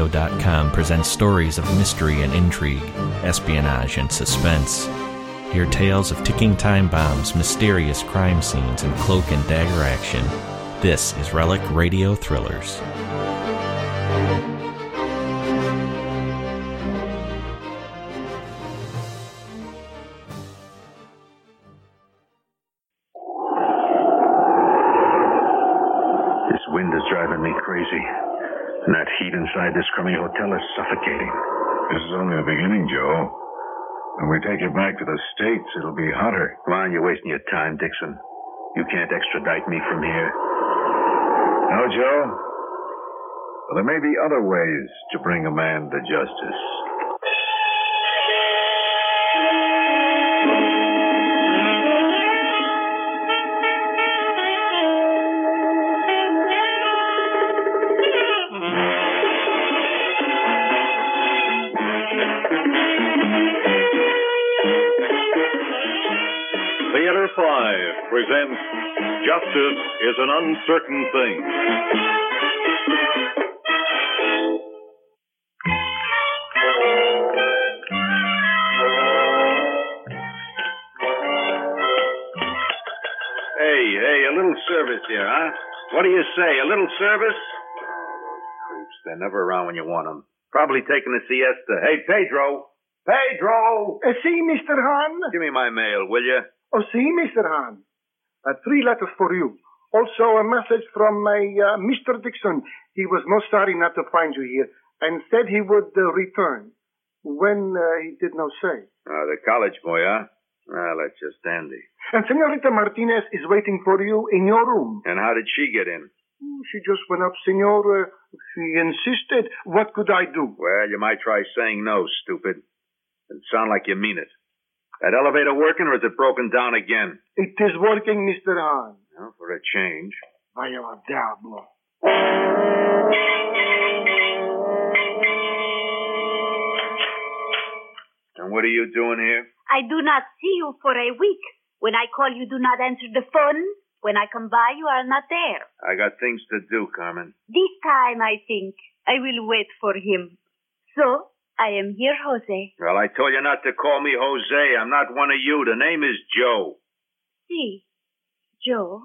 RelicRadio.com presents stories of mystery and intrigue, espionage and suspense. Hear tales of ticking time bombs, mysterious crime scenes, and cloak and dagger action. This is Relic Radio Thrillers. And that heat inside this crummy hotel is suffocating. This is only the beginning, Joe. When we take you back to the States, it'll be hotter. Come on, you're wasting your time, Dixon. You can't extradite me from here. No, Joe. But there may be other ways to bring a man to justice. Justice is an Uncertain Thing. Hey, hey, a little service here, huh? What do you say? A little service? Creeps. They're never around when you want them. Probably taking a siesta. Hey, Pedro. Pedro! Uh, see, Mr. Hahn? Give me my mail, will you? Oh, see, Mr. Hahn. Uh, three letters for you. Also a message from my uh, Mr. Dixon. He was most sorry not to find you here and said he would uh, return. When uh, he did not say. Uh, the college boy, huh? Well, that's just dandy. And Senorita Martinez is waiting for you in your room. And how did she get in? Oh, She just went up, Senor. Uh, she insisted. What could I do? Well, you might try saying no, stupid. And sound like you mean it. That elevator working or is it broken down again? It is working, Mr. Hahn. Well, for a change. Vaya al diablo. And what are you doing here? I do not see you for a week. When I call, you do not answer the phone. When I come by, you are not there. I got things to do, Carmen. This time, I think, I will wait for him. So, I am here, Jose. Well, I told you not to call me Jose. I'm not one of you. The name is Joe. See, Joe.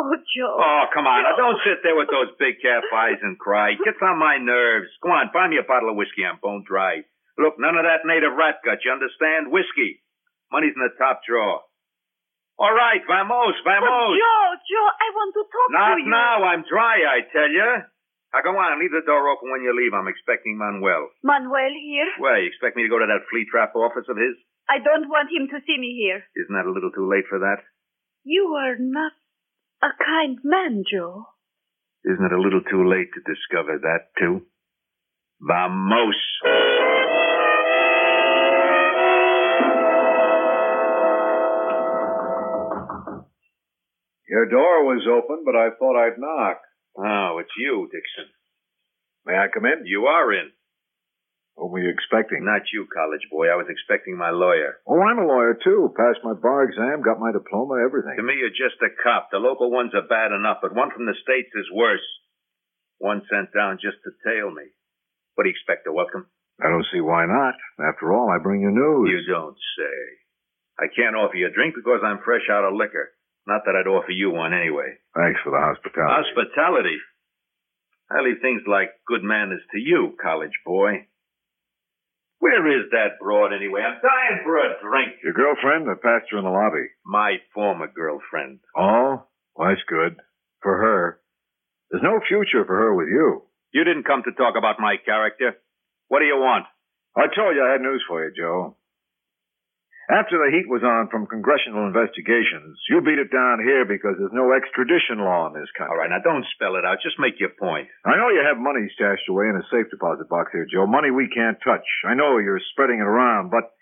Oh, Joe. Oh, come on. Now, don't sit there with those big calf eyes and cry. Gets on my nerves. Go on, buy me a bottle of whiskey. I'm bone dry. Look, none of that native rat gut, you understand? Whiskey. Money's in the top drawer. All right, vamos, vamos. But. Joe, Joe, I want to talk Not to you. Not now. I'm dry, I tell you. Now, go on. And leave the door open when you leave. I'm expecting Manuel. Manuel here. Well, you expect me to go to that flea trap office of his? I don't want him to see me here. Isn't that a little too late for that? You are not a kind man, Joe. Isn't it a little too late to discover that, too? Vamos. Your door was open, but I thought I'd knock. Oh, it's you, Dixon. May I come in? You are in. What were you expecting? Not you, college boy. I was expecting my lawyer. Oh, I'm a lawyer, too. Passed my bar exam, got my diploma, everything. To me, you're just a cop. The local ones are bad enough, but one from the States is worse. One sent down just to tail me. What do you expect, a welcome? I don't see why not. After all, I bring you news. You don't say. I can't offer you a drink because I'm fresh out of liquor. Not that I'd offer you one anyway. Thanks for the hospitality. Hospitality. I leave things like good manners to you, college boy. Where is that broad anyway? I'm dying for a drink. Your girlfriend? I passed her in the lobby. My former girlfriend. Oh? Well, that's good. For her. There's no future for her with you. You didn't come to talk about my character. What do you want? I told you I had news for you, Joe. After the heat was on from congressional investigations, you beat it down here because there's no extradition law in this country. All right, now don't spell it out. Just make your point. I know you have money stashed away in a safe deposit box here, Joe. Money we can't touch. I know you're spreading it around, but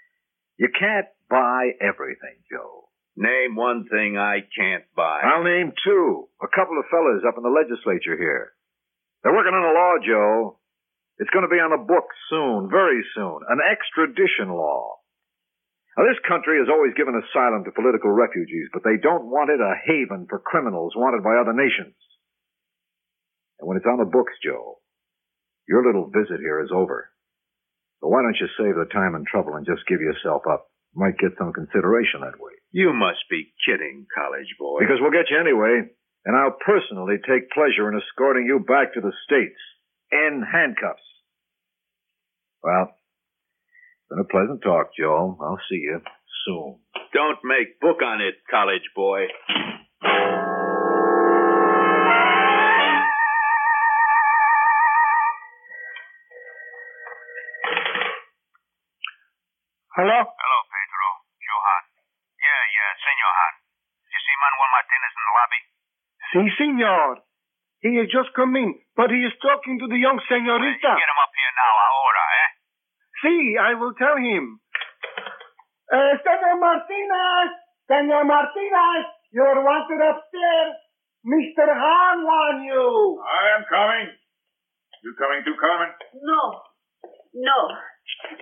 you can't buy everything, Joe. Name one thing I can't buy. I'll name two. A couple of fellas up in the legislature here. They're working on a law, Joe. It's going to be on the books soon, very soon. An extradition law. Now, this country has always given asylum to political refugees, but they don't want it a haven for criminals wanted by other nations. And when it's on the books, Joe, Your little visit here is over. So why don't you save the time and trouble and just give yourself up? Might get some consideration that way. You must be kidding, college boy. Because we'll get you anyway, and I'll personally take pleasure in escorting you back to the States in handcuffs. Well, been a pleasant talk, Joe. I'll see you soon. Don't make book on it, college boy. Hello? Hello, Pedro. Johan. Yeah, yeah, Senor Hahn. You see Manuel Martinez in the lobby? Si, senor. He has just come in, but he is talking to the young senorita. Get him up here now, ahora, eh? Si, I will tell him. Uh, Senor Martinez! Senor Martinez! You're wanted upstairs. Mr. Hahn wants you. I am coming. You coming too, Carmen? No. No.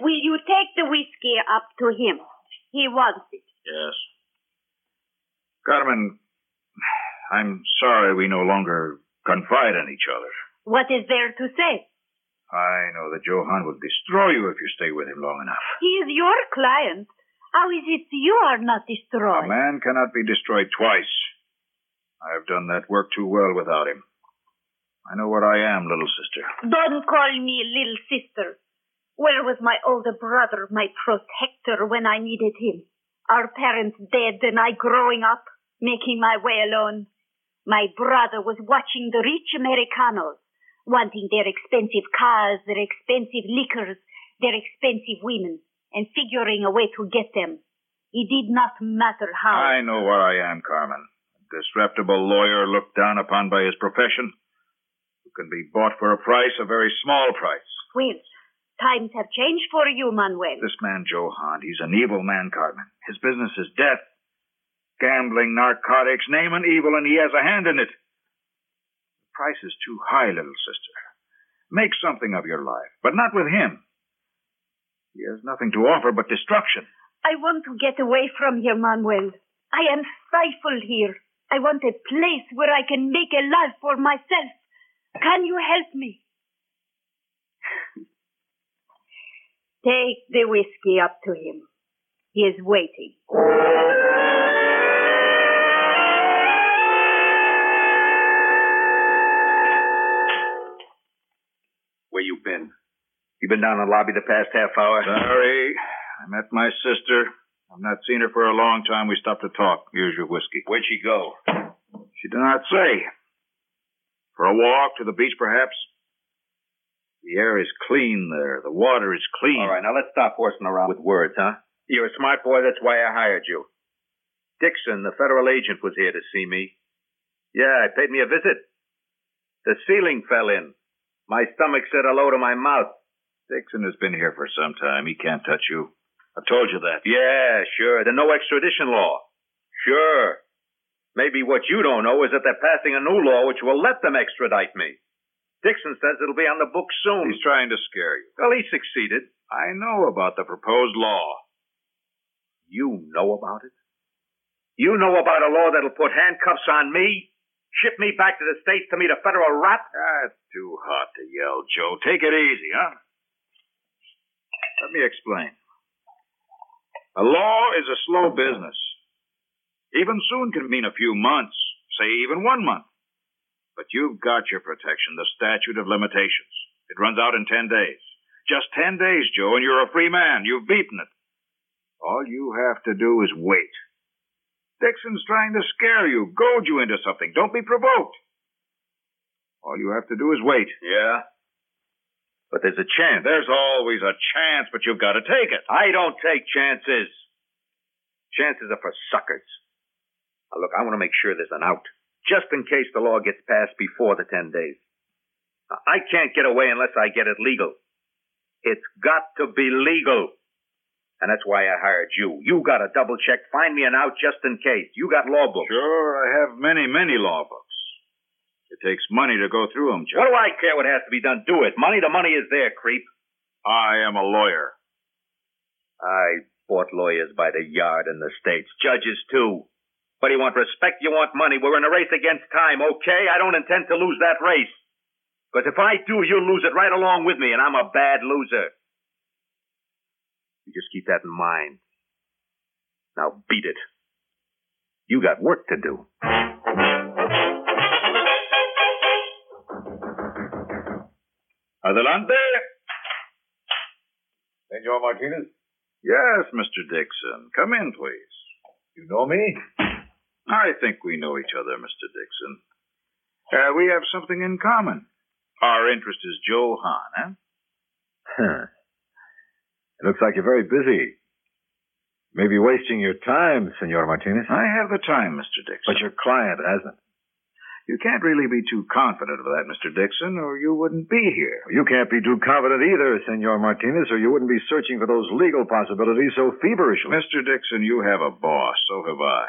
Will you take the whiskey up to him? He wants it. Yes. Carmen, I'm sorry we no longer confide in each other. What is there to say? I know that Johan will destroy you if you stay with him long enough. He is your client. How is it you are not destroyed? A man cannot be destroyed twice. I have done that work too well without him. I know what I am, little sister. Don't call me little sister. Where was my older brother, my protector, when I needed him? Our parents dead and I growing up, making my way alone. My brother was watching the rich Americanos, wanting their expensive cars, their expensive liquors, their expensive women, and figuring a way to get them. It did not matter how. I know where I am, Carmen. A disreputable lawyer looked down upon by his profession, who can be bought for a price, a very small price. Well, times have changed for you, Manuel. This man, Joe Hunt, he's an evil man, Carmen. His business is death. Gambling, narcotics, name an evil, and he has a hand in it. The price is too high, little sister. Make something of your life, but not with him. He has nothing to offer but destruction. I want to get away from here, Manuel. I am stifled here. I want a place where I can make a life for myself. Can you help me? Take the whiskey up to him. He is waiting. Been? You been down in the lobby the past half hour? Sorry. I met my sister. I've not seen her for a long time. We stopped to talk. Here's your whiskey. Where'd she go? She did not say. For a walk to the beach, perhaps? The air is clean there. The water is clean. All right, now let's stop horsing around with words, huh? You're a smart boy, that's why I hired you. Dixon, the federal agent, was here to see me. Yeah, he paid me a visit. The ceiling fell in. My stomach said hello to my mouth. Dixon has been here for some time. He can't touch you. I told you that. Yeah, sure. The no extradition law. Sure. Maybe what you don't know is that they're passing a new law which will let them extradite me. Dixon says it'll be on the books soon. He's trying to scare you. Well, he succeeded. I know about the proposed law. You know about it? You know about a law that'll put handcuffs on me? Ship me back to the States to meet a federal rat? That's too hot to yell, Joe. Take it easy, huh? Let me explain. A law is a slow business. Even soon can mean a few months, say even one month. But you've got your protection, the statute of limitations. It runs out in ten days. Just ten days, Joe, and you're a free man. You've beaten it. All you have to do is wait. Dixon's trying to scare you, goad you into something. Don't be provoked. All you have to do is wait. Yeah. But there's a chance. There's always a chance, but you've got to take it. I don't take chances. Chances are for suckers. Now, look, I want to make sure there's an out, just in case the law gets passed before the ten days. Now, I can't get away unless I get it legal. It's got to be legal. And that's why I hired you. You got to double check, find me an out just in case. You got law books. Sure, I have many, many law books. It takes money to go through them, Joe. What do I care what has to be done? Do it. Money to money is there, creep. I am a lawyer. I bought lawyers by the yard in the States. Judges, too. But you want respect, you want money. We're in a race against time, okay? I don't intend to lose that race. Because if I do, you'll lose it right along with me, and I'm a bad loser. You just keep that in mind. Now beat it. You got work to do. Adelante. Senor Martinez, Yes, Mr. Dixon. Come in, please. you know me? I think we know each other, Mr. Dixon. Uh, we have something in common. Our interest is Joe Hahn, eh? Huh. It looks like you're very busy. Maybe wasting your time, Senor Martinez. I have the time, Mr. Dixon. But your client hasn't. You can't really be too confident of that, Mr. Dixon, or you wouldn't be here. You can't be too confident either, Senor Martinez, or you wouldn't be searching for those legal possibilities so feverishly. Mr. Dixon, you have a boss, so have I.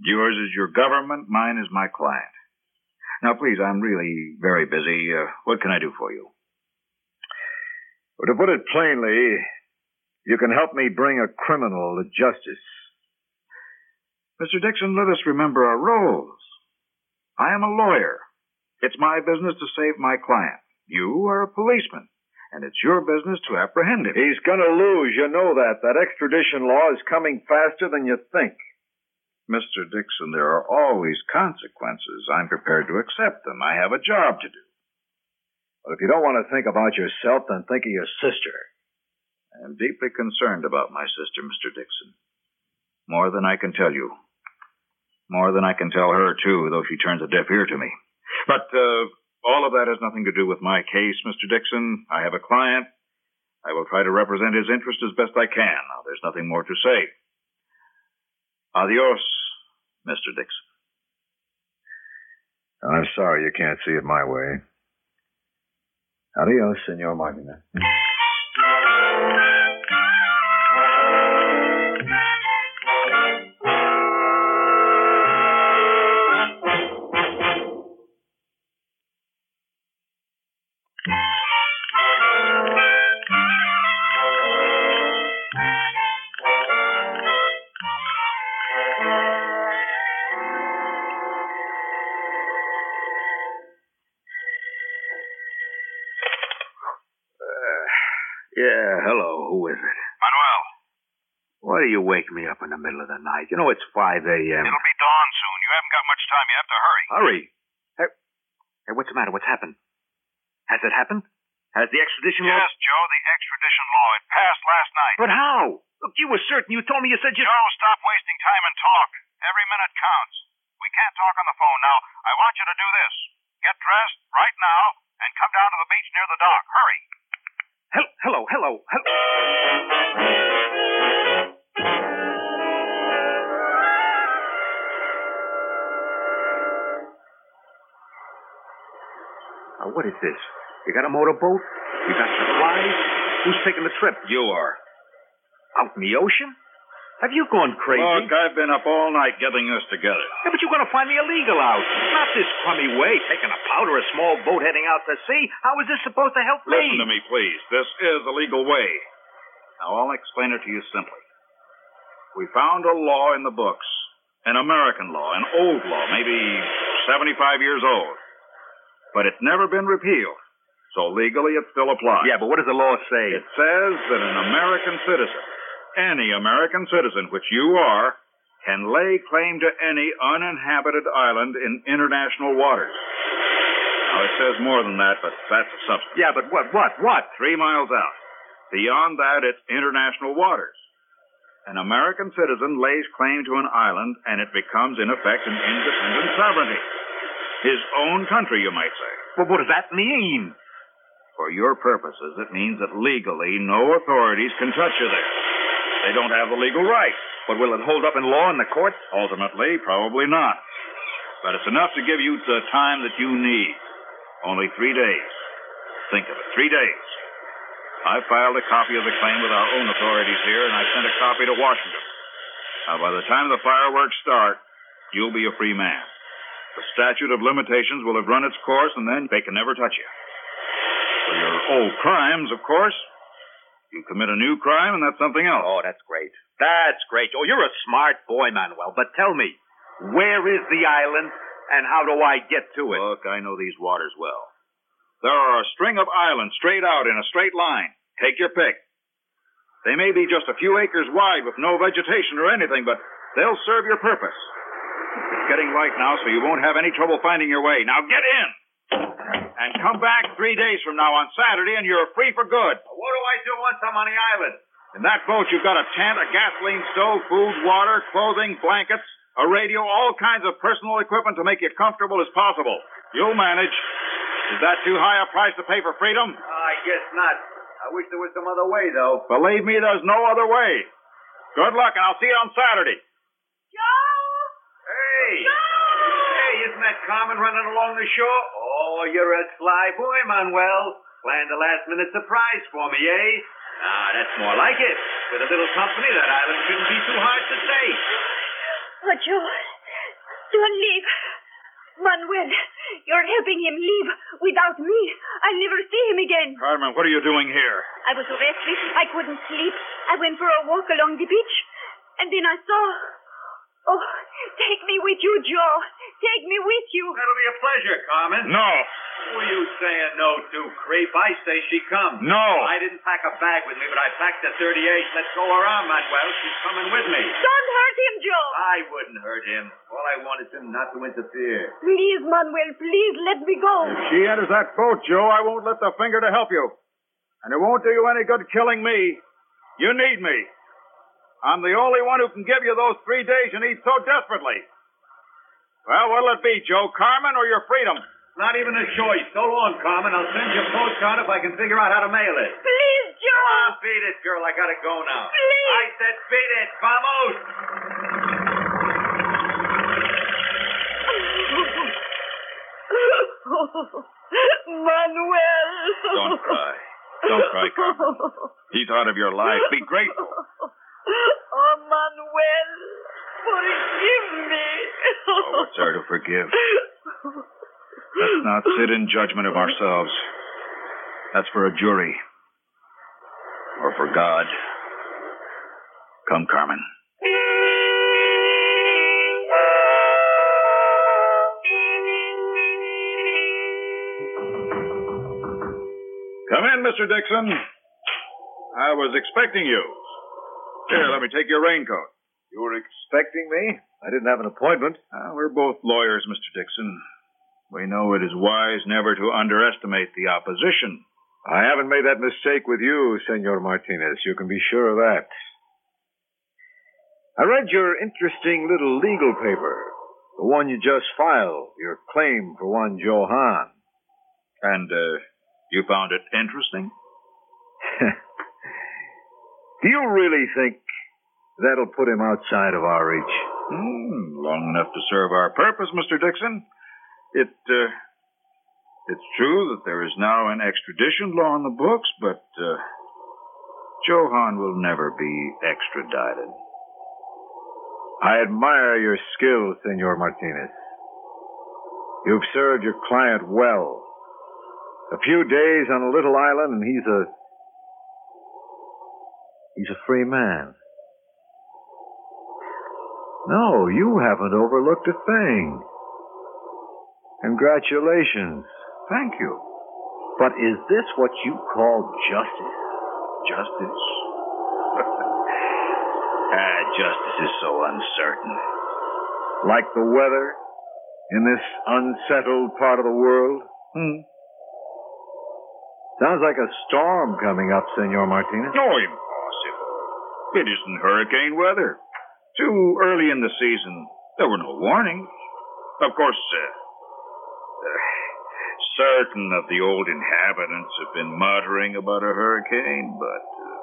Yours is your government, mine is my client. Now, please, I'm really very busy. Uh, what can I do for you? Well, to put it plainly, you can help me bring a criminal to justice. Mr. Dixon, let us remember our roles. I am a lawyer. It's my business to save my client. You are a policeman, and it's your business to apprehend him. He's gonna lose, you know that. That extradition law is coming faster than you think. Mr. Dixon, there are always consequences. I'm prepared to accept them. I have a job to do. But if you don't want to think about yourself, then think of your sister. I am deeply concerned about my sister, Mr. Dixon. More than I can tell you. More than I can tell her, too, though she turns a deaf ear to me. But uh, all of that has nothing to do with my case, Mr. Dixon. I have a client. I will try to represent his interest as best I can. Now, there's nothing more to say. Adios, Mr. Dixon. I'm sorry you can't see it my way. Adios, Senor Martinez. Wake me up in the middle of the night? You know it's 5 a.m. it'll be dawn soon. You haven't got much time. You have to hurry. Hurry. Hey, hey, what's the matter? What's happened? Has it happened? Has the extradition law... Yes, Joe, the extradition law. It passed last night. But how? Look, you were certain. You told me you said you... Joe, stop wasting time and talk. Every minute counts. We can't talk on the phone now. I want you to do this. Get dressed right now and come down to the beach near the dock. Hurry. Hel- hello, hello, hello. Now, what is this? You got a motorboat? You got supplies? Who's taking the trip? You are. Out in the ocean? Have you gone crazy? Look, I've been up all night getting this together. Yeah, but you're going to find me illegal out. Not this crummy way, taking a powder a small boat heading out to sea. How is this supposed to help me? Listen to me, please. This is a legal way. Now, I'll explain it to you simply. We found a law in the books, an American law, an old law, maybe 75 years old. But it's never been repealed. So legally, it still applies. Yeah, but what does the law say? It says that an American citizen, any American citizen, which you are, can lay claim to any uninhabited island in international waters. Now, it says more than that, but that's a substance. Yeah, but what, what, what? Three miles out. Beyond that, it's international waters. An American citizen lays claim to an island, and it becomes, in effect, an independent sovereignty. His own country, you might say. Well, what does that mean? For your purposes, it means that legally no authorities can touch you there. They don't have the legal right. But will it hold up in law in the courts? Ultimately, probably not. But it's enough to give you the time that you need. Only three days. Think of it. Three days. I filed a copy of the claim with our own authorities here, and I sent a copy to Washington. Now, by the time the fireworks start, you'll be a free man. The statute of limitations will have run its course, and then they can never touch you. For your old crimes, of course. You commit a new crime, and that's something else. Oh, that's great. That's great. Oh, you're a smart boy, Manuel. But tell me, where is the island, and how do I get to it? Look, I know these waters well. There are a string of islands straight out in a straight line. Take your pick. They may be just a few acres wide with no vegetation or anything, but they'll serve your purpose. It's getting light now, so you won't have any trouble finding your way. Now get in! And come back three days from now on Saturday, and you're free for good. What do I do once I'm on the island? In that boat, you've got a tent, a gasoline stove, food, water, clothing, blankets, a radio, all kinds of personal equipment to make you comfortable as possible. You'll manage. Is that too high a price to pay for freedom? Ah, I guess not. I wish there was some other way, though. Believe me, there's no other way. Good luck, and I'll see you on Saturday. Joe! Hey! Hey, Carmen running along the shore? Oh, you're a sly boy, Manuel. Planned a last minute surprise for me, eh? Ah, that's more like it. With a little company, that island shouldn't be too hard to take. Oh, Joe, don't leave. Manuel, you're helping him leave without me. I'll never see him again. Carmen, what are you doing here? I was restless. I couldn't sleep. I went for a walk along the beach, and then I saw. Oh, take me with you, Joe. Take me with you. That'll be a pleasure, Carmen. No. Who are you saying no to, Creep? I say she comes. No. I didn't pack a bag with me, but I packed a 38. Let's go around, Manuel. She's coming with me. Don't hurt him, Joe. I wouldn't hurt him. All I want is him not to interfere. Please, Manuel, please let me go. If she enters that boat, Joe, I won't lift a finger to help you. And it won't do you any good killing me. You need me. I'm the only one who can give you those three days you need so desperately. Well, what'll it be, Joe? Carmen or your freedom? Not even a choice. So long, Carmen. I'll send you a postcard if I can figure out how to mail it. Please, Come Joe. on, beat it, girl. I gotta go now. Please. I said beat it. Vamos. Manuel. Don't cry. Don't cry, Carmen. He thought of your life. Be grateful. Oh, Manuel, forgive me. Oh, what's there to forgive? Let's not sit in judgment of ourselves. That's for a jury. Or for God. Come, Carmen. Come in, Mr. Dixon. I was expecting you. Here, let me take your raincoat. You were expecting me? I didn't have an appointment. Uh, we're both lawyers, Mr. Dixon. We know it is wise never to underestimate the opposition. I haven't made that mistake with you, Senor Martinez. You can be sure of that. I read your interesting little legal paper, the one you just filed, your claim for one Johan. And, uh, you found it interesting? Do you really think that'll put him outside of our reach? Hmm, long enough to serve our purpose, Mr. Dixon. It, uh, it's true that there is now an extradition law in the books, but, uh, Johan will never be extradited. I admire your skill, Senor Martinez. You've served your client well. A few days on a little island and he's a he's a free man. No, you haven't overlooked a thing. Congratulations. Thank you. But is this what you call justice? Justice? ah, justice is so uncertain. Like the weather in this unsettled part of the world? Hmm. Sounds like a storm coming up, Senor Martinez. No, impossible. It isn't hurricane weather. Too early in the season. There were no warnings. Of course, uh, uh, certain of the old inhabitants have been muttering about a hurricane, but, uh,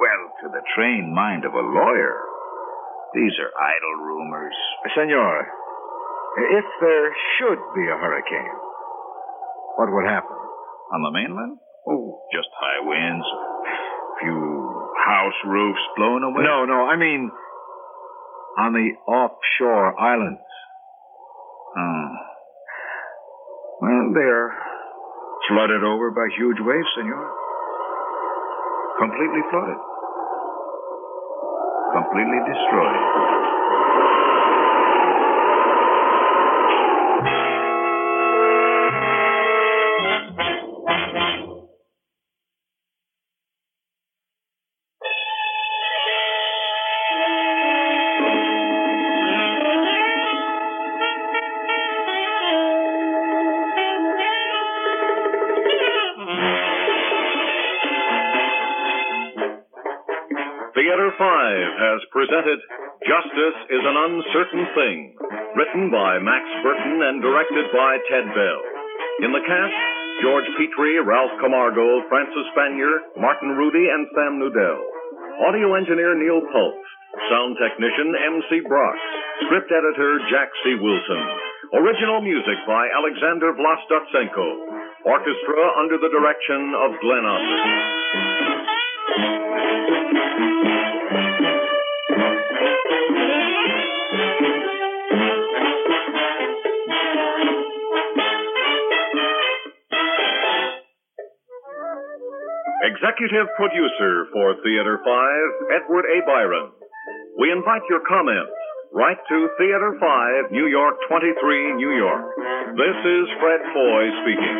well, to the trained mind of a lawyer, these are idle rumors. Senor, if there should be a hurricane, what would happen? On the mainland? Oh, just high winds, a few house roofs blown away. No, no, I mean on the offshore islands. Oh. Well, they're flooded over by huge waves, senor. Completely flooded. Completely destroyed. 5 has presented Justice is an Uncertain Thing, written by Max Burton and directed by Ted Bell. In the cast, George Petrie, Ralph Camargo, Francis Spanier, Martin Rudy, and Sam Nudell. Audio engineer Neil Pulp. Sound technician M.C. Brock. Script editor Jack C. Wilson. Original music by Alexander Vlastotsenko. Orchestra under the direction of Glenn Osmond. Executive producer for Theater 5, Edward A. Byron. We invite your comments. Write to Theater 5, New York 23, New York. This is Fred Foy speaking.